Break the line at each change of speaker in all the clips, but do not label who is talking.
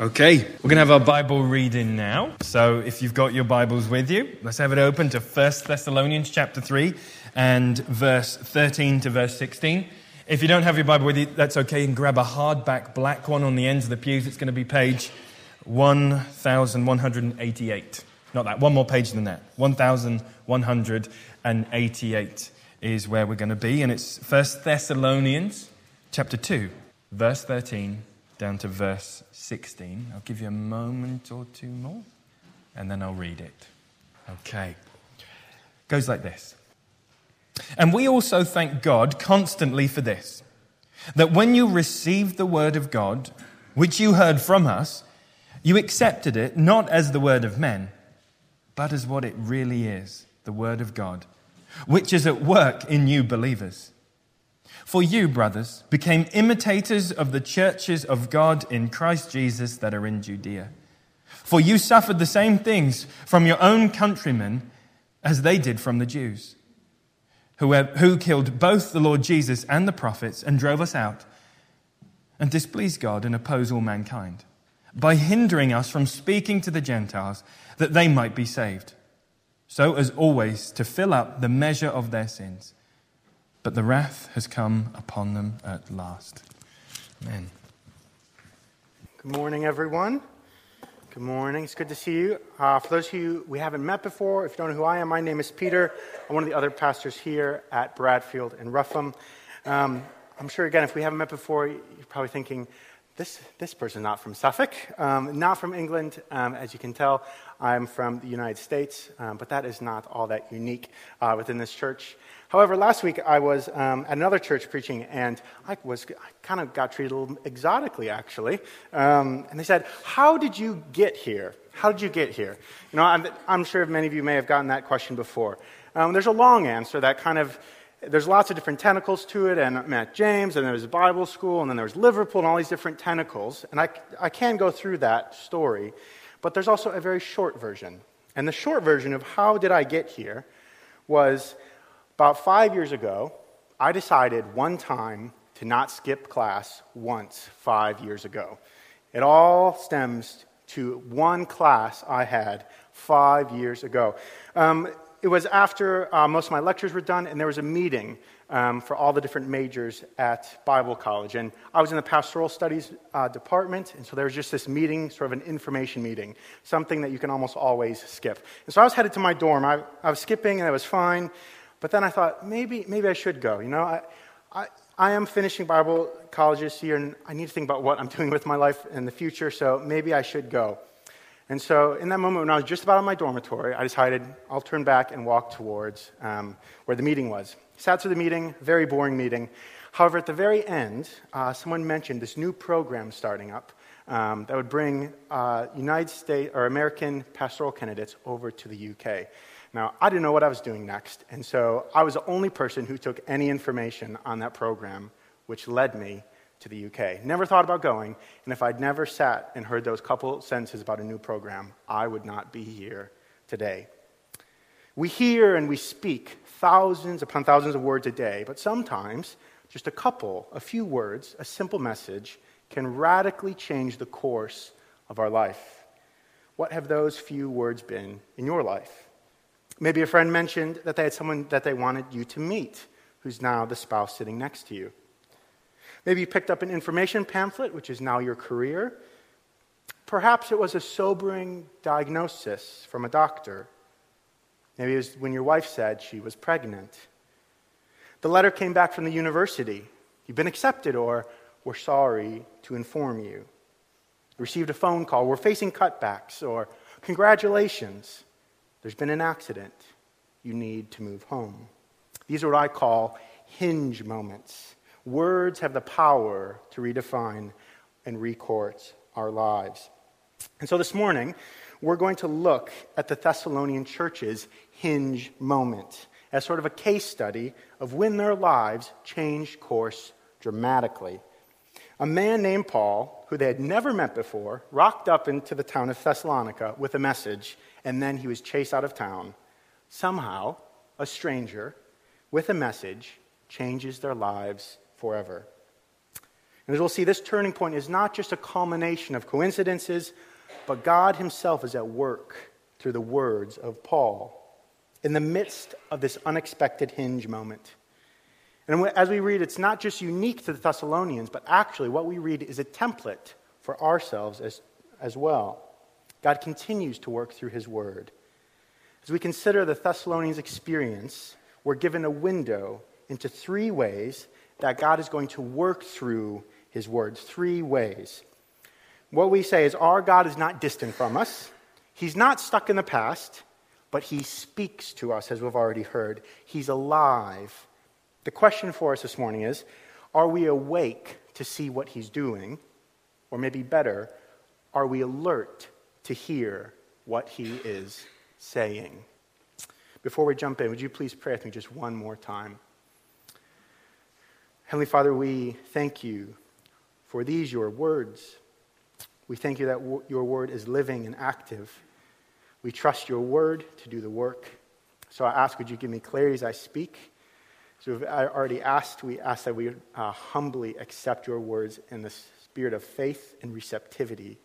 Okay, we're going to have our Bible reading now. So if you've got your Bibles with you, let's have it open to 1 Thessalonians chapter 3 and verse 13 to verse 16. If you don't have your Bible with you, that's okay. You can grab a hardback black one on the ends of the pews. It's going to be page 1188. Not that, one more page than that. 1188 is where we're going to be. And it's 1 Thessalonians chapter 2, verse 13 down to verse 16. I'll give you a moment or two more, and then I'll read it. Okay. goes like this. And we also thank God constantly for this that when you received the word of God, which you heard from us, you accepted it not as the word of men, but as what it really is the word of God, which is at work in you believers. For you, brothers, became imitators of the churches of God in Christ Jesus that are in Judea. For you suffered the same things from your own countrymen as they did from the Jews, who, killed both the Lord Jesus and the prophets and drove us out and displeased God and oppose all mankind by hindering us from speaking to the Gentiles that they might be saved, so as always to fill up the measure of their sins but the wrath has come upon them at last. Amen.
Good morning, everyone. Good morning. It's good to see you. Uh, for those of you we haven't met before, if you don't know who I am, my name is Peter. I'm one of the other pastors here at Bradfield and Rougham. Um, I'm sure, again, if we haven't met before, you're probably thinking, this, this person's not from Suffolk, um, not from England. Um, as you can tell, I'm from the United States, um, but that is not all that unique uh, within this church. However, last week I was um, at another church preaching, and I was I kind of got treated a little exotically, actually. Um, and they said, "How did you get here? How did you get here?" You know, I'm, I'm sure many of you may have gotten that question before. Um, there's a long answer that kind of there's lots of different tentacles to it, and Matt James, and there was Bible school, and then there was Liverpool, and all these different tentacles. And I, I can go through that story, but there's also a very short version. And the short version of how did I get here was about five years ago, I decided one time to not skip class once five years ago. It all stems to one class I had five years ago. Um, it was after uh, most of my lectures were done, and there was a meeting um, for all the different majors at Bible College. And I was in the pastoral studies uh, department, and so there was just this meeting, sort of an information meeting, something that you can almost always skip. And so I was headed to my dorm. I, I was skipping, and it was fine. But then I thought, maybe, maybe I should go. You know, I, I, I am finishing Bible college this year, and I need to think about what I'm doing with my life in the future, so maybe I should go. And so, in that moment, when I was just about in my dormitory, I decided I'll turn back and walk towards um, where the meeting was. Sat through the meeting, very boring meeting. However, at the very end, uh, someone mentioned this new program starting up um, that would bring uh, United States or American pastoral candidates over to the UK. Now, I didn't know what I was doing next, and so I was the only person who took any information on that program, which led me to the UK. Never thought about going, and if I'd never sat and heard those couple sentences about a new program, I would not be here today. We hear and we speak thousands upon thousands of words a day, but sometimes just a couple, a few words, a simple message can radically change the course of our life. What have those few words been in your life? Maybe a friend mentioned that they had someone that they wanted you to meet, who's now the spouse sitting next to you. Maybe you picked up an information pamphlet, which is now your career. Perhaps it was a sobering diagnosis from a doctor. Maybe it was when your wife said she was pregnant. The letter came back from the university. You've been accepted, or we're sorry to inform you. received a phone call. We're facing cutbacks, or congratulations. There's been an accident. You need to move home. These are what I call hinge moments. Words have the power to redefine and recourt our lives. And so this morning, we're going to look at the Thessalonian church's hinge moment as sort of a case study of when their lives changed course dramatically. A man named Paul, who they had never met before, rocked up into the town of Thessalonica with a message and then he was chased out of town. Somehow, a stranger with a message changes their lives forever. And as we'll see, this turning point is not just a culmination of coincidences, but God Himself is at work through the words of Paul in the midst of this unexpected hinge moment. And as we read, it's not just unique to the Thessalonians, but actually what we read is a template for ourselves as, as well. God continues to work through His Word. As we consider the Thessalonians' experience, we're given a window into three ways that God is going to work through His word. Three ways. What we say is our God is not distant from us, He's not stuck in the past, but He speaks to us, as we've already heard. He's alive. The question for us this morning is are we awake to see what He's doing? Or maybe better, are we alert to hear what He is saying. Before we jump in, would you please pray with me just one more time? Heavenly Father, we thank you for these, your words. We thank you that w- your word is living and active. We trust your word to do the work. So I ask, would you give me clarity as I speak? So we've already asked, we ask that we uh, humbly accept your words in the spirit of faith and receptivity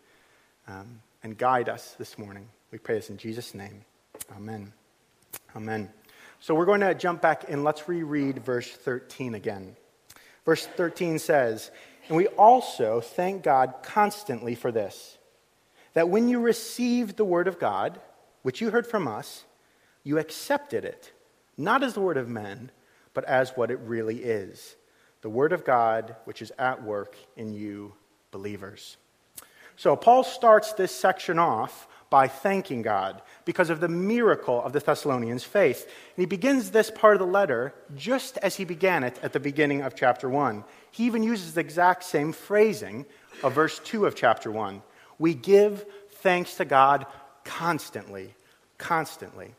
um, and guide us this morning. We pray this in Jesus' name. Amen. Amen. So we're going to jump back and let's reread verse 13 again. Verse 13 says, And we also thank God constantly for this, that when you received the word of God, which you heard from us, you accepted it, not as the word of men, but as what it really is the word of God, which is at work in you believers. So Paul starts this section off by thanking God because of the miracle of the Thessalonians' faith. And he begins this part of the letter just as he began it at the beginning of chapter 1. He even uses the exact same phrasing of verse 2 of chapter 1. We give thanks to God constantly, constantly.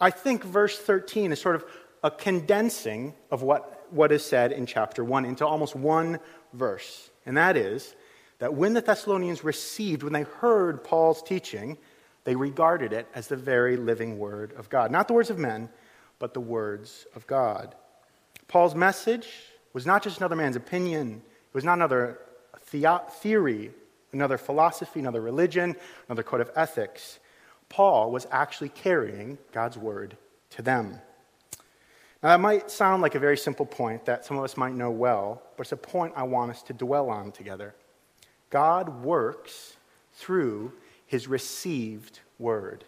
I think verse 13 is sort of a condensing of what, what is said in chapter 1 into almost one verse. And that is that when the Thessalonians received, when they heard Paul's teaching, they regarded it as the very living word of God. Not the words of men, but the words of God. Paul's message was not just another man's opinion, it was not another the- theory, another philosophy, another religion, another code of ethics. Paul was actually carrying God's word to them. Now, that might sound like a very simple point that some of us might know well, but it's a point I want us to dwell on together. God works through his received word.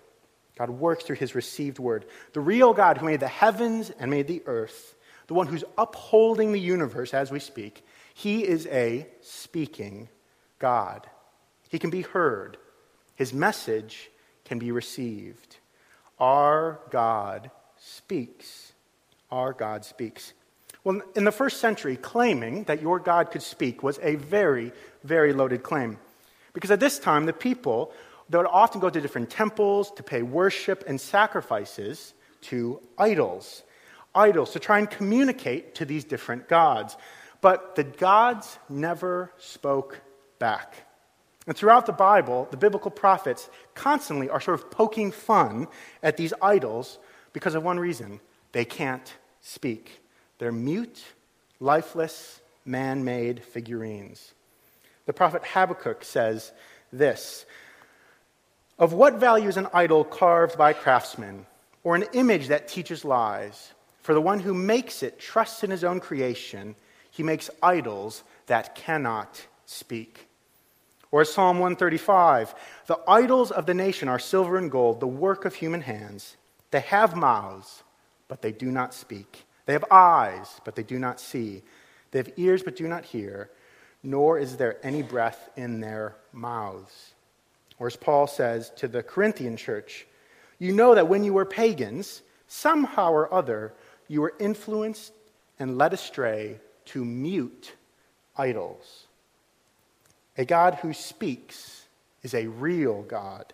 God works through his received word. The real God who made the heavens and made the earth, the one who's upholding the universe as we speak, he is a speaking God. He can be heard, his message can be received. Our God speaks. Our God speaks. Well, in the first century, claiming that your God could speak was a very, very loaded claim. Because at this time, the people they would often go to different temples to pay worship and sacrifices to idols. Idols, to try and communicate to these different gods. But the gods never spoke back. And throughout the Bible, the biblical prophets constantly are sort of poking fun at these idols because of one reason they can't speak. They're mute, lifeless, man made figurines. The prophet Habakkuk says this Of what value is an idol carved by craftsmen, or an image that teaches lies? For the one who makes it trusts in his own creation, he makes idols that cannot speak. Or Psalm 135 The idols of the nation are silver and gold, the work of human hands. They have mouths, but they do not speak. They have eyes, but they do not see. They have ears, but do not hear, nor is there any breath in their mouths. Or as Paul says to the Corinthian church, you know that when you were pagans, somehow or other, you were influenced and led astray to mute idols. A God who speaks is a real God.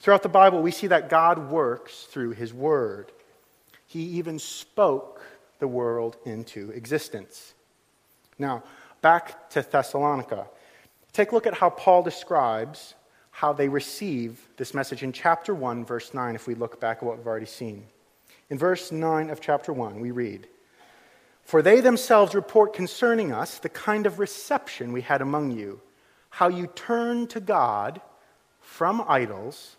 Throughout the Bible, we see that God works through his word. He even spoke the world into existence. Now, back to Thessalonica. Take a look at how Paul describes how they receive this message in chapter 1, verse 9, if we look back at what we've already seen. In verse 9 of chapter 1, we read For they themselves report concerning us the kind of reception we had among you, how you turned to God from idols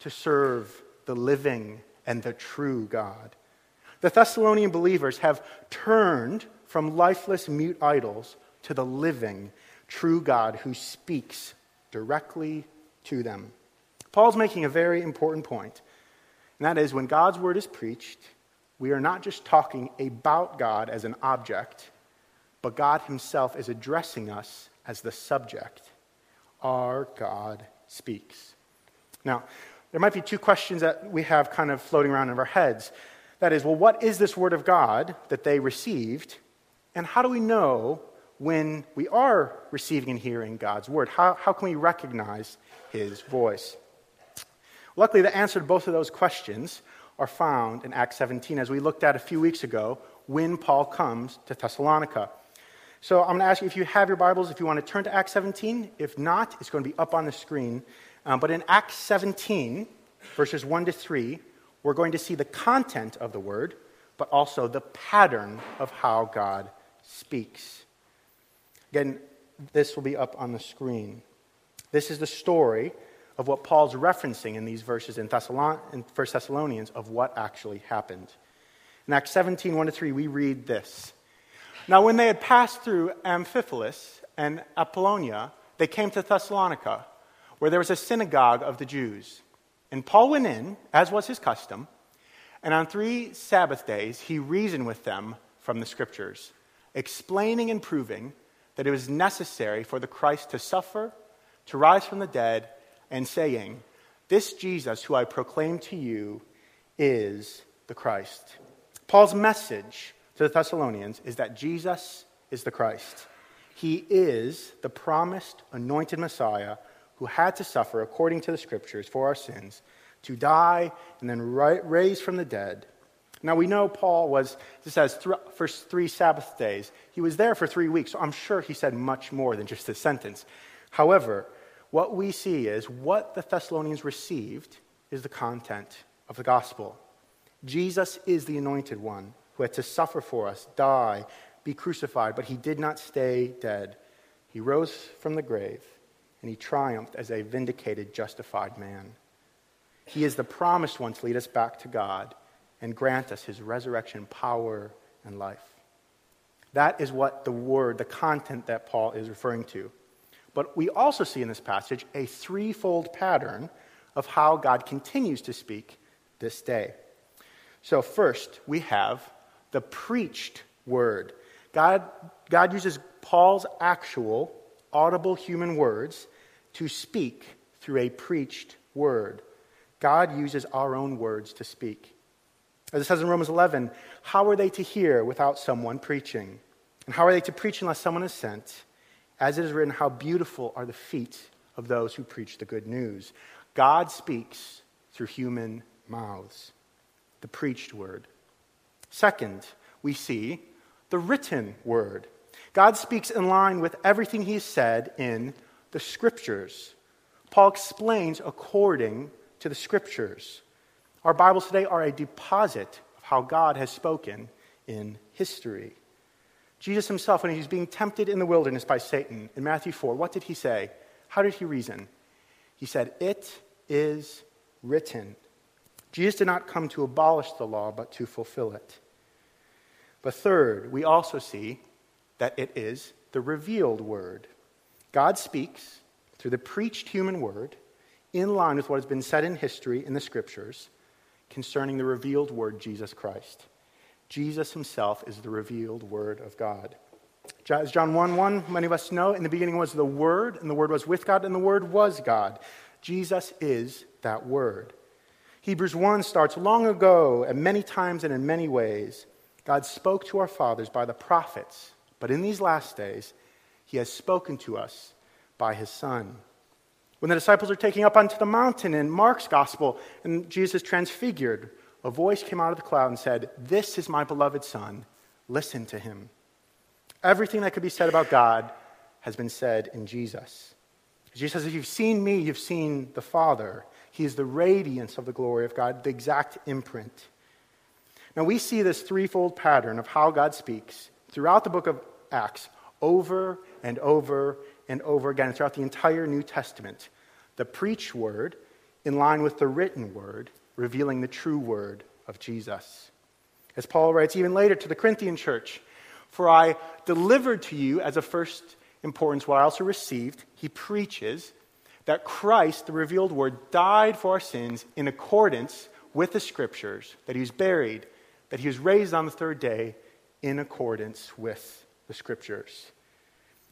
to serve the living and the true God. The Thessalonian believers have turned from lifeless, mute idols to the living, true God who speaks directly to them. Paul's making a very important point, and that is when God's word is preached, we are not just talking about God as an object, but God Himself is addressing us as the subject. Our God speaks. Now, there might be two questions that we have kind of floating around in our heads. That is, well, what is this Word of God that they received? And how do we know when we are receiving and hearing God's Word? How, how can we recognize His voice? Luckily, the answer to both of those questions are found in Acts 17, as we looked at a few weeks ago when Paul comes to Thessalonica. So I'm going to ask you if you have your Bibles, if you want to turn to Acts 17. If not, it's going to be up on the screen. Um, but in Acts 17, verses 1 to 3, we're going to see the content of the word, but also the pattern of how God speaks. Again, this will be up on the screen. This is the story of what Paul's referencing in these verses in, Thessalon- in 1 Thessalonians of what actually happened. In Acts 17, 1 to 3, we read this. Now, when they had passed through Amphipolis and Apollonia, they came to Thessalonica, where there was a synagogue of the Jews. And Paul went in, as was his custom, and on three Sabbath days he reasoned with them from the Scriptures, explaining and proving that it was necessary for the Christ to suffer, to rise from the dead, and saying, This Jesus who I proclaim to you is the Christ. Paul's message to the Thessalonians is that Jesus is the Christ. He is the promised anointed Messiah who had to suffer according to the scriptures for our sins, to die and then raise from the dead. Now we know Paul was, this says, for three Sabbath days. He was there for three weeks, so I'm sure he said much more than just this sentence. However, what we see is what the Thessalonians received is the content of the gospel. Jesus is the anointed one who had to suffer for us, die, be crucified, but he did not stay dead. He rose from the grave and he triumphed as a vindicated, justified man. He is the promised one to lead us back to God and grant us his resurrection power and life. That is what the word, the content that Paul is referring to. But we also see in this passage a threefold pattern of how God continues to speak this day. So, first, we have the preached word. God, God uses Paul's actual, audible human words to speak through a preached word. God uses our own words to speak. As it says in Romans 11, how are they to hear without someone preaching? And how are they to preach unless someone is sent? As it is written, how beautiful are the feet of those who preach the good news. God speaks through human mouths, the preached word. Second, we see the written word. God speaks in line with everything he said in the scriptures. Paul explains according to the scriptures. Our Bibles today are a deposit of how God has spoken in history. Jesus himself, when he was being tempted in the wilderness by Satan in Matthew 4, what did he say? How did he reason? He said, It is written. Jesus did not come to abolish the law, but to fulfill it. But third, we also see that it is the revealed word. God speaks through the preached human word in line with what has been said in history in the scriptures concerning the revealed word, Jesus Christ. Jesus himself is the revealed Word of God. As John 1 1, many of us know, in the beginning was the Word, and the Word was with God, and the Word was God. Jesus is that Word. Hebrews 1 starts long ago, and many times and in many ways, God spoke to our fathers by the prophets, but in these last days, He has spoken to us by His Son. When the disciples are taking up onto the mountain in Mark's gospel, and Jesus transfigured, a voice came out of the cloud and said, This is my beloved Son. Listen to him. Everything that could be said about God has been said in Jesus. Jesus says, If you've seen me, you've seen the Father. He is the radiance of the glory of God, the exact imprint. Now, we see this threefold pattern of how God speaks throughout the book of Acts over and over and over again throughout the entire New Testament. The preached word in line with the written word, revealing the true word of Jesus. As Paul writes even later to the Corinthian church, For I delivered to you as a first importance what I also received, he preaches that Christ, the revealed word, died for our sins in accordance with the scriptures, that he was buried, that he was raised on the third day in accordance with the scriptures.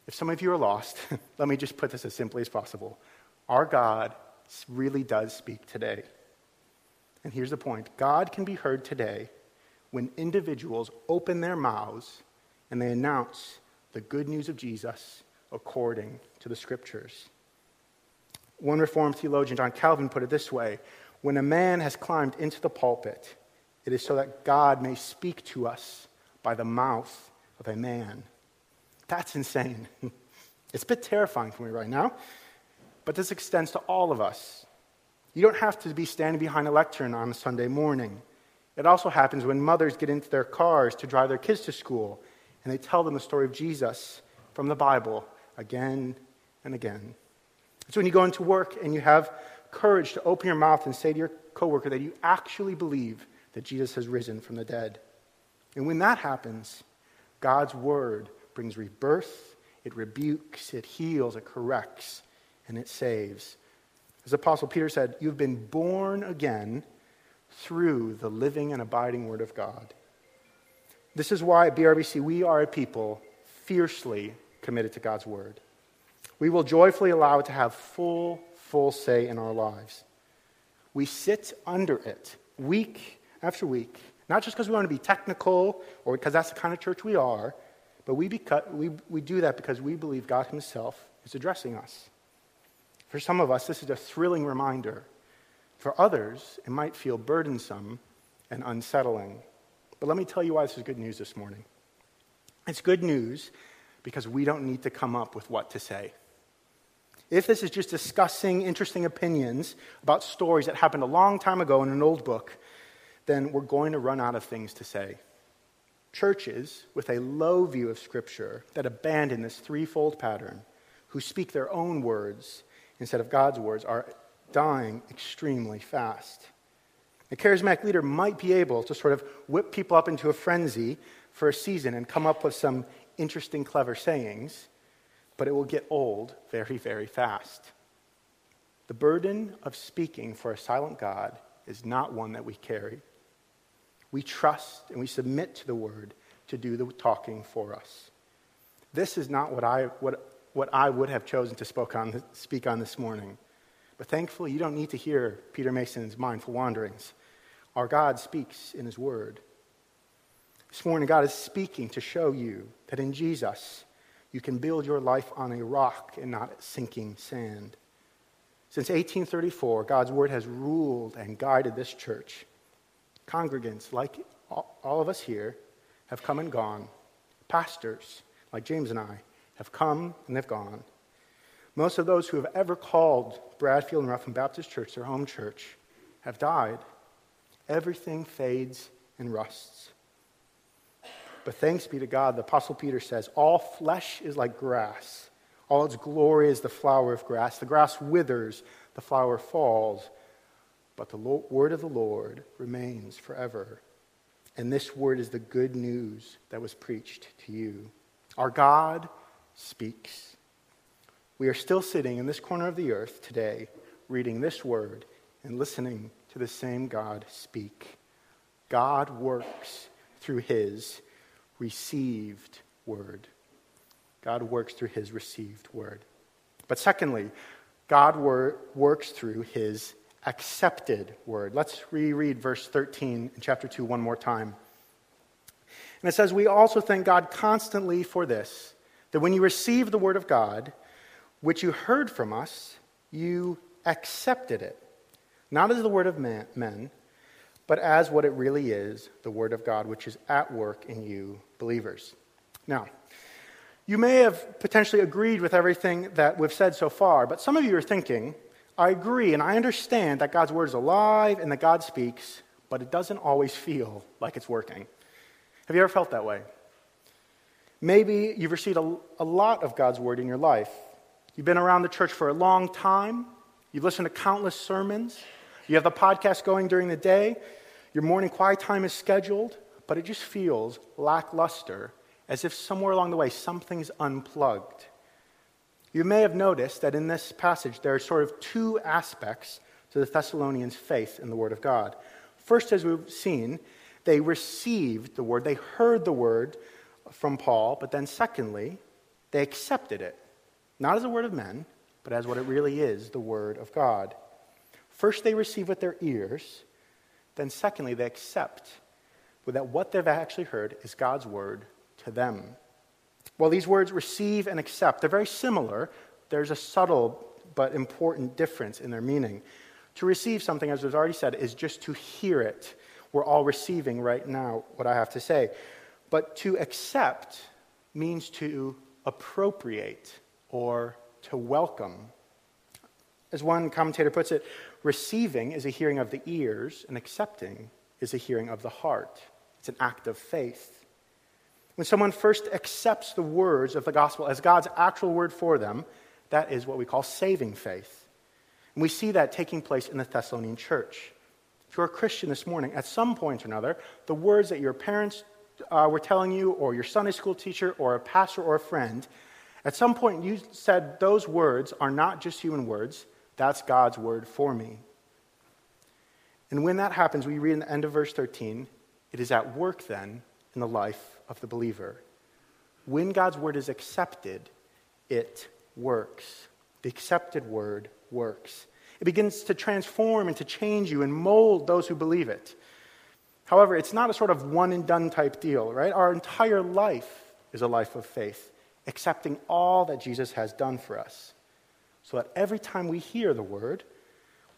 If some of you are lost, let me just put this as simply as possible. Our God really does speak today. And here's the point God can be heard today when individuals open their mouths and they announce the good news of Jesus according to the scriptures. One Reformed theologian, John Calvin, put it this way When a man has climbed into the pulpit, it is so that God may speak to us by the mouth of a man. That's insane. It's a bit terrifying for me right now, but this extends to all of us. You don't have to be standing behind a lectern on a Sunday morning. It also happens when mothers get into their cars to drive their kids to school and they tell them the story of Jesus from the Bible again and again. It's when you go into work and you have courage to open your mouth and say to your coworker that you actually believe that Jesus has risen from the dead. And when that happens, God's word brings rebirth, it rebukes, it heals, it corrects, and it saves. As Apostle Peter said, you've been born again through the living and abiding word of God. This is why at BRBC we are a people fiercely committed to God's word. We will joyfully allow it to have full, full say in our lives. We sit under it week after week, not just because we want to be technical or because that's the kind of church we are, but we, beca- we, we do that because we believe God Himself is addressing us. For some of us, this is a thrilling reminder. For others, it might feel burdensome and unsettling. But let me tell you why this is good news this morning. It's good news because we don't need to come up with what to say. If this is just discussing interesting opinions about stories that happened a long time ago in an old book, then we're going to run out of things to say. Churches with a low view of Scripture that abandon this threefold pattern, who speak their own words instead of God's words, are dying extremely fast. A charismatic leader might be able to sort of whip people up into a frenzy for a season and come up with some interesting, clever sayings, but it will get old very, very fast. The burden of speaking for a silent God is not one that we carry. We trust and we submit to the word to do the talking for us. This is not what I, what, what I would have chosen to spoke on, speak on this morning. But thankfully, you don't need to hear Peter Mason's mindful wanderings. Our God speaks in his word. This morning, God is speaking to show you that in Jesus, you can build your life on a rock and not sinking sand. Since 1834, God's word has ruled and guided this church. Congregants, like all of us here, have come and gone. Pastors, like James and I, have come and they've gone. Most of those who have ever called Bradfield and Rougham Baptist Church their home church have died. Everything fades and rusts. But thanks be to God, the Apostle Peter says, All flesh is like grass. All its glory is the flower of grass. The grass withers, the flower falls, but the word of the Lord remains forever. And this word is the good news that was preached to you. Our God speaks. We are still sitting in this corner of the earth today, reading this word and listening to the same God speak. God works through his received word. God works through his received word. But secondly, God wor- works through his accepted word. Let's reread verse 13 in chapter 2 one more time. And it says, We also thank God constantly for this, that when you received the word of God, which you heard from us, you accepted it, not as the word of man, men but as what it really is the Word of God, which is at work in you believers. Now, you may have potentially agreed with everything that we've said so far, but some of you are thinking, I agree and I understand that God's Word is alive and that God speaks, but it doesn't always feel like it's working. Have you ever felt that way? Maybe you've received a, a lot of God's word in your life. You've been around the church for a long time. You've listened to countless sermons. You have the podcast going during the day. Your morning quiet time is scheduled, but it just feels lackluster, as if somewhere along the way something's unplugged. You may have noticed that in this passage there are sort of two aspects to the Thessalonians' faith in the Word of God. First, as we've seen, they received the Word, they heard the Word from Paul, but then secondly, they accepted it. Not as a word of men, but as what it really is the Word of God. First, they receive with their ears, then, secondly, they accept that what they've actually heard is God's Word to them. Well, these words receive and accept, they're very similar. There's a subtle but important difference in their meaning. To receive something, as was already said, is just to hear it. We're all receiving right now what I have to say. But to accept means to appropriate or to welcome. As one commentator puts it, receiving is a hearing of the ears, and accepting is a hearing of the heart. It's an act of faith. When someone first accepts the words of the gospel as God's actual word for them, that is what we call saving faith. And we see that taking place in the Thessalonian church. If you're a Christian this morning, at some point or another, the words that your parents uh, were telling you, or your Sunday school teacher, or a pastor, or a friend, at some point you said, Those words are not just human words, that's God's word for me. And when that happens, we read in the end of verse 13, it is at work then in the life of the believer. When God's word is accepted, it works. The accepted word works. It begins to transform and to change you and mold those who believe it. However, it's not a sort of one and done type deal, right? Our entire life is a life of faith, accepting all that Jesus has done for us. So that every time we hear the word,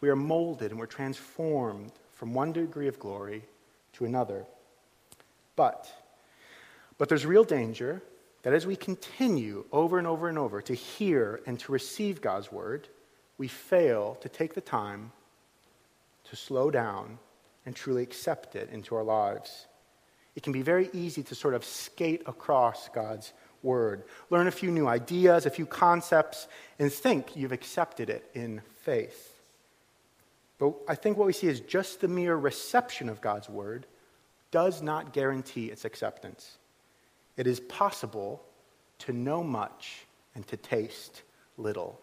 we are molded and we're transformed from one degree of glory to another. But, but there's real danger that as we continue over and over and over to hear and to receive God's word, we fail to take the time to slow down and truly accept it into our lives. It can be very easy to sort of skate across God's word, learn a few new ideas, a few concepts, and think you've accepted it in faith. But I think what we see is just the mere reception of God's word does not guarantee its acceptance. It is possible to know much and to taste little.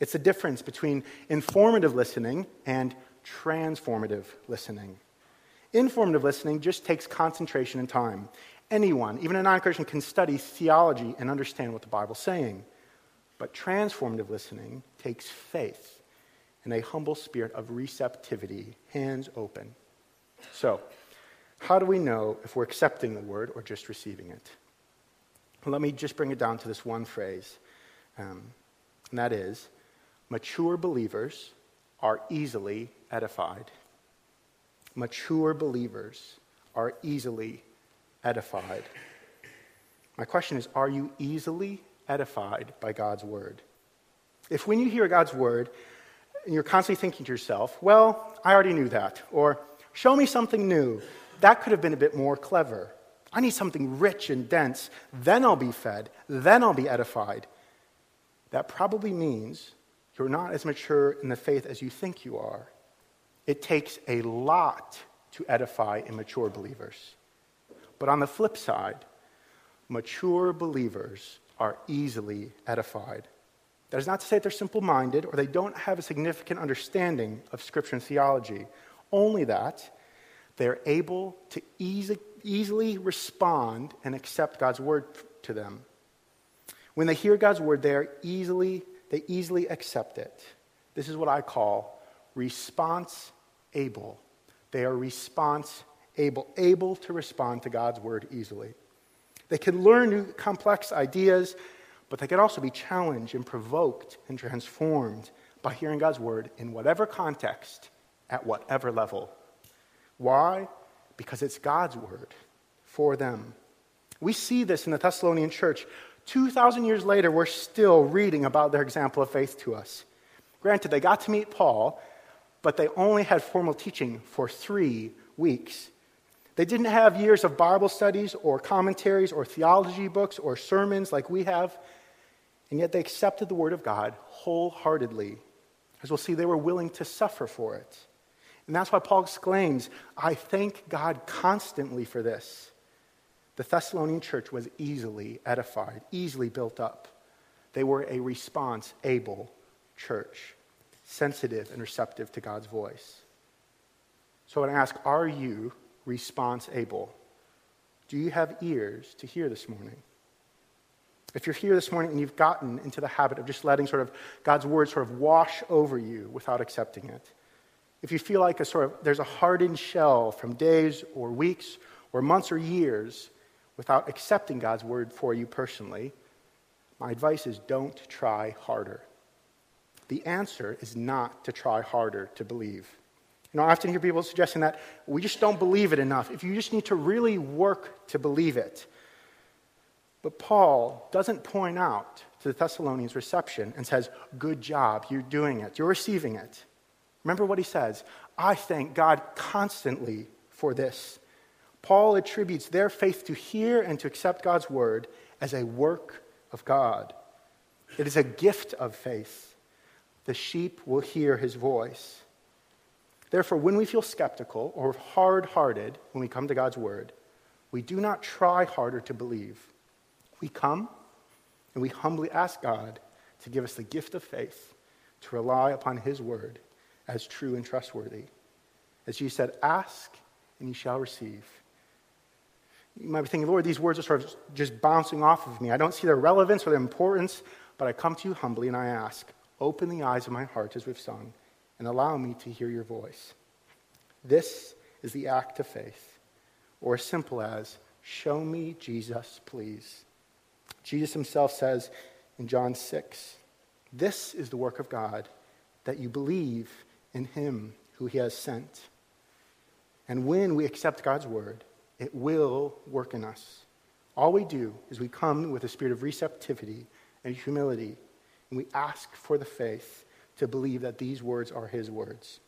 It's the difference between informative listening and transformative listening. Informative listening just takes concentration and time. Anyone, even a non Christian, can study theology and understand what the Bible's saying. But transformative listening takes faith and a humble spirit of receptivity, hands open. So, how do we know if we're accepting the word or just receiving it? Well, let me just bring it down to this one phrase, um, and that is mature believers are easily edified. Mature believers are easily edified. My question is Are you easily edified by God's word? If when you hear God's word, and you're constantly thinking to yourself, well, I already knew that, or show me something new, that could have been a bit more clever. I need something rich and dense, then I'll be fed, then I'll be edified. That probably means you're not as mature in the faith as you think you are. It takes a lot to edify immature believers. But on the flip side, mature believers are easily edified. That is not to say that they're simple minded or they don't have a significant understanding of Scripture and theology, only that they're able to easy, easily respond and accept God's word to them. When they hear God's word, they are easily they easily accept it. This is what I call response able. They are response able, able to respond to God's word easily. They can learn new complex ideas, but they can also be challenged and provoked and transformed by hearing God's word in whatever context, at whatever level. Why? Because it's God's word for them. We see this in the Thessalonian church 2,000 years later, we're still reading about their example of faith to us. Granted, they got to meet Paul, but they only had formal teaching for three weeks. They didn't have years of Bible studies or commentaries or theology books or sermons like we have, and yet they accepted the Word of God wholeheartedly. As we'll see, they were willing to suffer for it. And that's why Paul exclaims, I thank God constantly for this. The Thessalonian church was easily edified, easily built up. They were a response able church, sensitive and receptive to God's voice. So I ask are you response able? Do you have ears to hear this morning? If you're here this morning and you've gotten into the habit of just letting sort of God's word sort of wash over you without accepting it, if you feel like a sort of there's a hardened shell from days or weeks or months or years without accepting God's word for you personally, my advice is don't try harder. The answer is not to try harder to believe. You know, I often hear people suggesting that we just don't believe it enough. If you just need to really work to believe it. But Paul doesn't point out to the Thessalonians' reception and says, Good job, you're doing it, you're receiving it. Remember what he says I thank God constantly for this. Paul attributes their faith to hear and to accept God's word as a work of God. It is a gift of faith. The sheep will hear his voice. Therefore, when we feel skeptical or hard hearted when we come to God's word, we do not try harder to believe. We come and we humbly ask God to give us the gift of faith to rely upon his word as true and trustworthy. As you said, ask and you shall receive. You might be thinking, Lord, these words are sort of just bouncing off of me. I don't see their relevance or their importance, but I come to you humbly and I ask, open the eyes of my heart as we've sung and allow me to hear your voice. This is the act of faith, or as simple as, show me Jesus, please. Jesus himself says in John 6, this is the work of God, that you believe in him who he has sent. And when we accept God's word, it will work in us. All we do is we come with a spirit of receptivity and humility, and we ask for the faith to believe that these words are his words.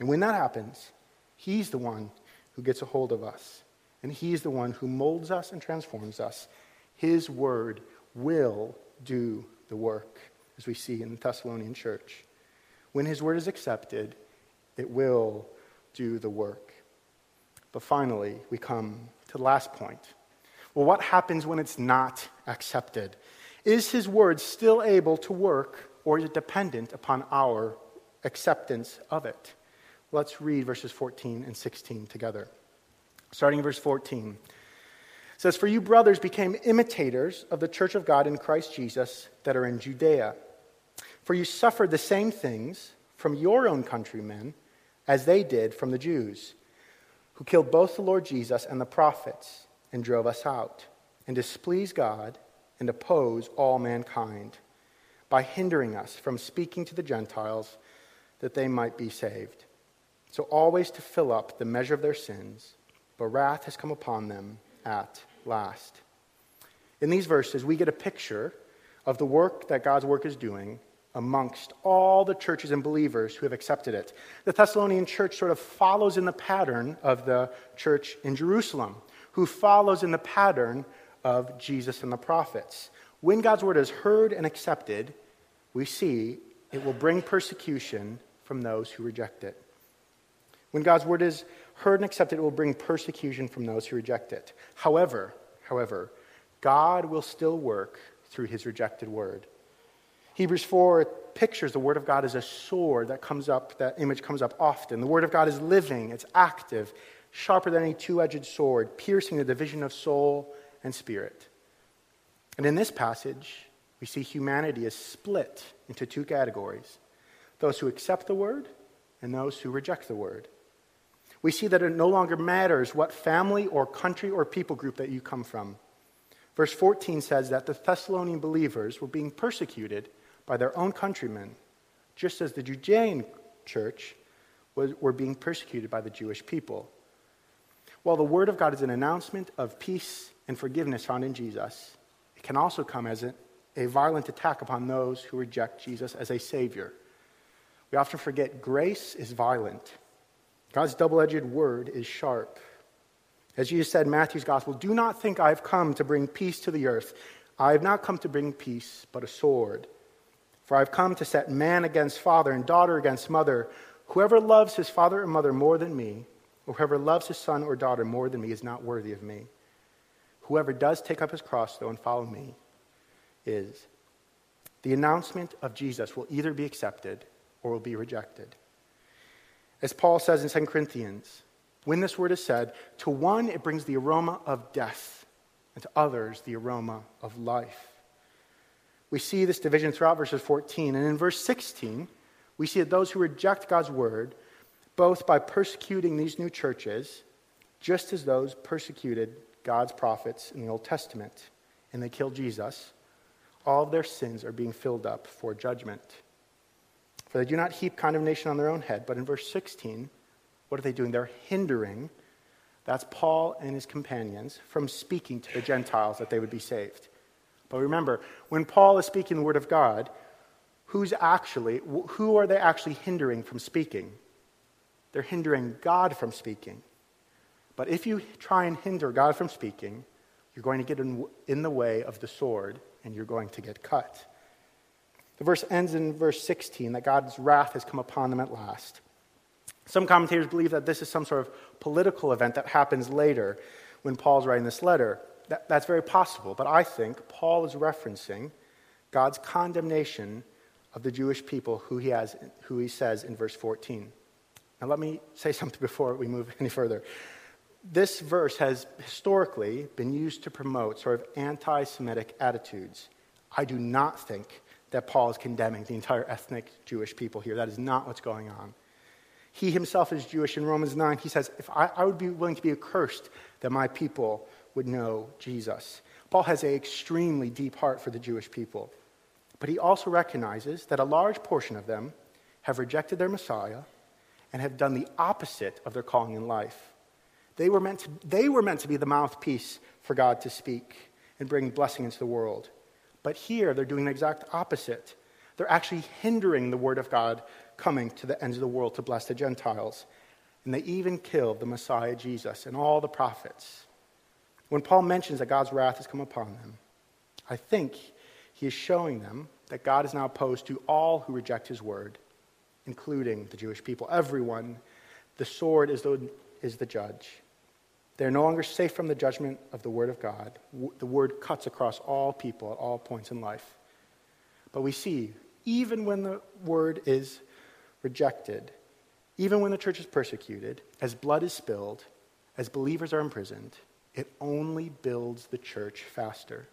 And when that happens, he's the one who gets a hold of us, and he's the one who molds us and transforms us. His word will do the work, as we see in the Thessalonian church. When his word is accepted, it will do the work. But finally, we come to the last point. Well, what happens when it's not accepted? Is his word still able to work or is it dependent upon our acceptance of it? Let's read verses 14 and 16 together. Starting in verse 14. It says, For you brothers became imitators of the church of God in Christ Jesus that are in Judea. For you suffered the same things from your own countrymen as they did from the Jews, who killed both the Lord Jesus and the prophets and drove us out, and displease God and oppose all mankind by hindering us from speaking to the Gentiles that they might be saved. So, always to fill up the measure of their sins, but wrath has come upon them at last. In these verses, we get a picture of the work that God's work is doing amongst all the churches and believers who have accepted it. The Thessalonian church sort of follows in the pattern of the church in Jerusalem, who follows in the pattern of Jesus and the prophets. When God's word is heard and accepted, we see it will bring persecution from those who reject it. When God's word is heard and accepted, it will bring persecution from those who reject it. However, however, God will still work through his rejected word. Hebrews 4 pictures the word of God as a sword that comes up, that image comes up often. The word of God is living, it's active, sharper than any two edged sword, piercing the division of soul and spirit. And in this passage, we see humanity is split into two categories those who accept the word and those who reject the word. We see that it no longer matters what family or country or people group that you come from. Verse 14 says that the Thessalonian believers were being persecuted by their own countrymen, just as the Judean church was, were being persecuted by the Jewish people. While the Word of God is an announcement of peace and forgiveness found in Jesus, it can also come as a, a violent attack upon those who reject Jesus as a Savior. We often forget grace is violent. God's double edged word is sharp. As Jesus said in Matthew's gospel, do not think I have come to bring peace to the earth. I have not come to bring peace, but a sword. For I have come to set man against father and daughter against mother. Whoever loves his father or mother more than me, or whoever loves his son or daughter more than me, is not worthy of me. Whoever does take up his cross, though, and follow me is. The announcement of Jesus will either be accepted or will be rejected. As Paul says in 2 Corinthians, when this word is said, to one it brings the aroma of death, and to others the aroma of life. We see this division throughout verses 14. And in verse 16, we see that those who reject God's word, both by persecuting these new churches, just as those persecuted God's prophets in the Old Testament, and they killed Jesus, all of their sins are being filled up for judgment. For they do not heap condemnation on their own head. But in verse 16, what are they doing? They're hindering, that's Paul and his companions, from speaking to the Gentiles that they would be saved. But remember, when Paul is speaking the word of God, who's actually, who are they actually hindering from speaking? They're hindering God from speaking. But if you try and hinder God from speaking, you're going to get in, in the way of the sword and you're going to get cut. The verse ends in verse 16 that God's wrath has come upon them at last. Some commentators believe that this is some sort of political event that happens later when Paul's writing this letter. That, that's very possible, but I think Paul is referencing God's condemnation of the Jewish people who he, has, who he says in verse 14. Now, let me say something before we move any further. This verse has historically been used to promote sort of anti Semitic attitudes. I do not think that Paul is condemning the entire ethnic Jewish people here. That is not what's going on. He himself is Jewish. In Romans 9, he says, If I, I would be willing to be accursed that my people would know Jesus. Paul has an extremely deep heart for the Jewish people. But he also recognizes that a large portion of them have rejected their Messiah and have done the opposite of their calling in life. They were meant to, they were meant to be the mouthpiece for God to speak and bring blessing into the world. But here, they're doing the exact opposite. They're actually hindering the word of God coming to the ends of the world to bless the Gentiles. And they even killed the Messiah Jesus and all the prophets. When Paul mentions that God's wrath has come upon them, I think he is showing them that God is now opposed to all who reject his word, including the Jewish people. Everyone, the sword is the, is the judge. They're no longer safe from the judgment of the Word of God. The Word cuts across all people at all points in life. But we see, even when the Word is rejected, even when the church is persecuted, as blood is spilled, as believers are imprisoned, it only builds the church faster.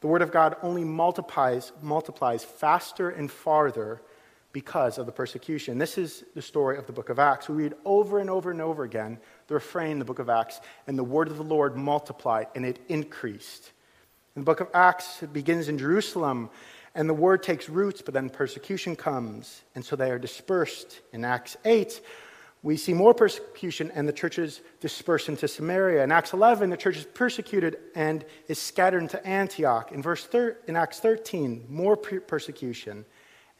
The Word of God only multiplies, multiplies faster and farther because of the persecution. This is the story of the book of Acts. We read over and over and over again the refrain in the book of Acts, and the word of the Lord multiplied and it increased. In the book of Acts, it begins in Jerusalem, and the word takes roots, but then persecution comes, and so they are dispersed. In Acts 8, we see more persecution, and the churches disperse into Samaria. In Acts 11, the church is persecuted and is scattered into Antioch. In, verse thir- in Acts 13, more persecution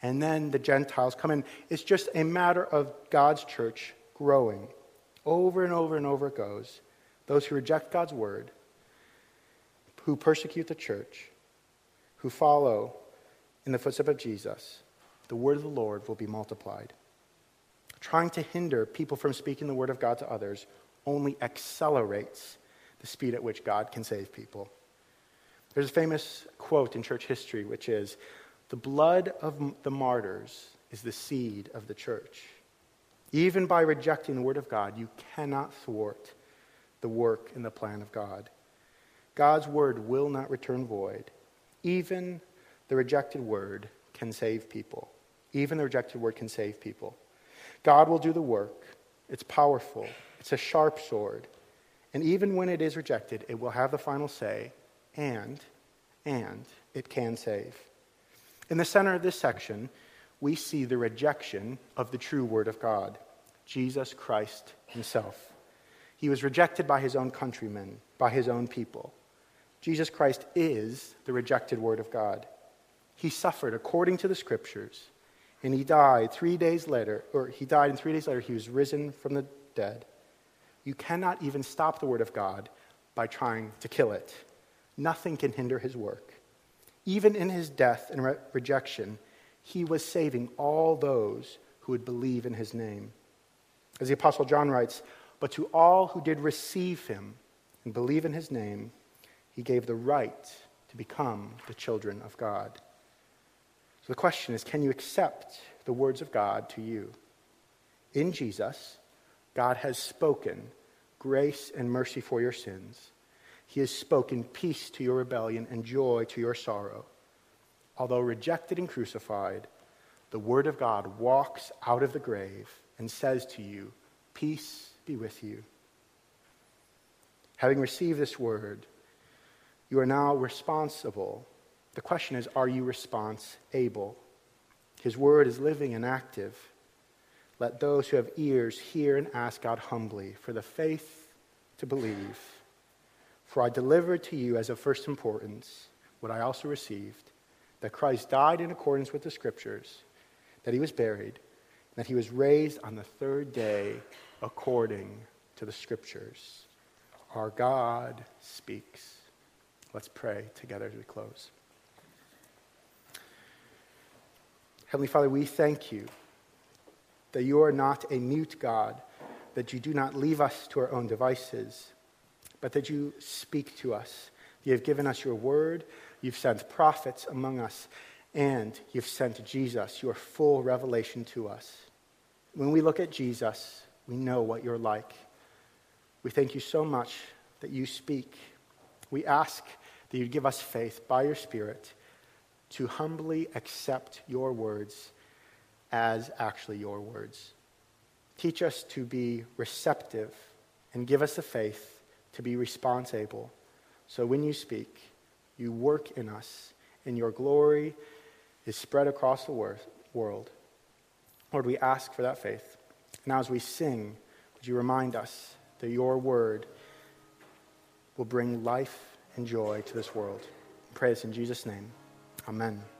and then the Gentiles come in. It's just a matter of God's church growing. Over and over and over it goes. Those who reject God's word, who persecute the church, who follow in the footsteps of Jesus, the word of the Lord will be multiplied. Trying to hinder people from speaking the word of God to others only accelerates the speed at which God can save people. There's a famous quote in church history, which is the blood of the martyrs is the seed of the church. Even by rejecting the word of God, you cannot thwart the work and the plan of God. God's word will not return void. Even the rejected word can save people. Even the rejected word can save people. God will do the work. It's powerful, it's a sharp sword. And even when it is rejected, it will have the final say, and, and it can save. In the center of this section, we see the rejection of the true Word of God, Jesus Christ Himself. He was rejected by His own countrymen, by His own people. Jesus Christ is the rejected Word of God. He suffered according to the Scriptures, And he died three days later, or he died, and three days later he was risen from the dead. You cannot even stop the word of God by trying to kill it. Nothing can hinder his work. Even in his death and re- rejection, he was saving all those who would believe in his name. As the Apostle John writes, But to all who did receive him and believe in his name, he gave the right to become the children of God. So the question is can you accept the words of God to you? In Jesus, God has spoken grace and mercy for your sins. He has spoken peace to your rebellion and joy to your sorrow. Although rejected and crucified, the Word of God walks out of the grave and says to you, Peace be with you. Having received this Word, you are now responsible. The question is, are you response able? His Word is living and active. Let those who have ears hear and ask God humbly for the faith to believe. For I delivered to you as of first importance what I also received that Christ died in accordance with the Scriptures, that he was buried, that he was raised on the third day according to the Scriptures. Our God speaks. Let's pray together as we close. Heavenly Father, we thank you that you are not a mute God, that you do not leave us to our own devices, but that you speak to us. You have given us your word, you've sent prophets among us, and you've sent Jesus, your full revelation to us. When we look at Jesus, we know what you're like. We thank you so much that you speak. We ask that you give us faith by your Spirit to humbly accept your words as actually your words. Teach us to be receptive and give us the faith to be responsible. So when you speak, you work in us, and your glory is spread across the world. Lord, we ask for that faith. Now, as we sing, would you remind us that your word will bring life and joy to this world? We pray this in Jesus' name. Amen.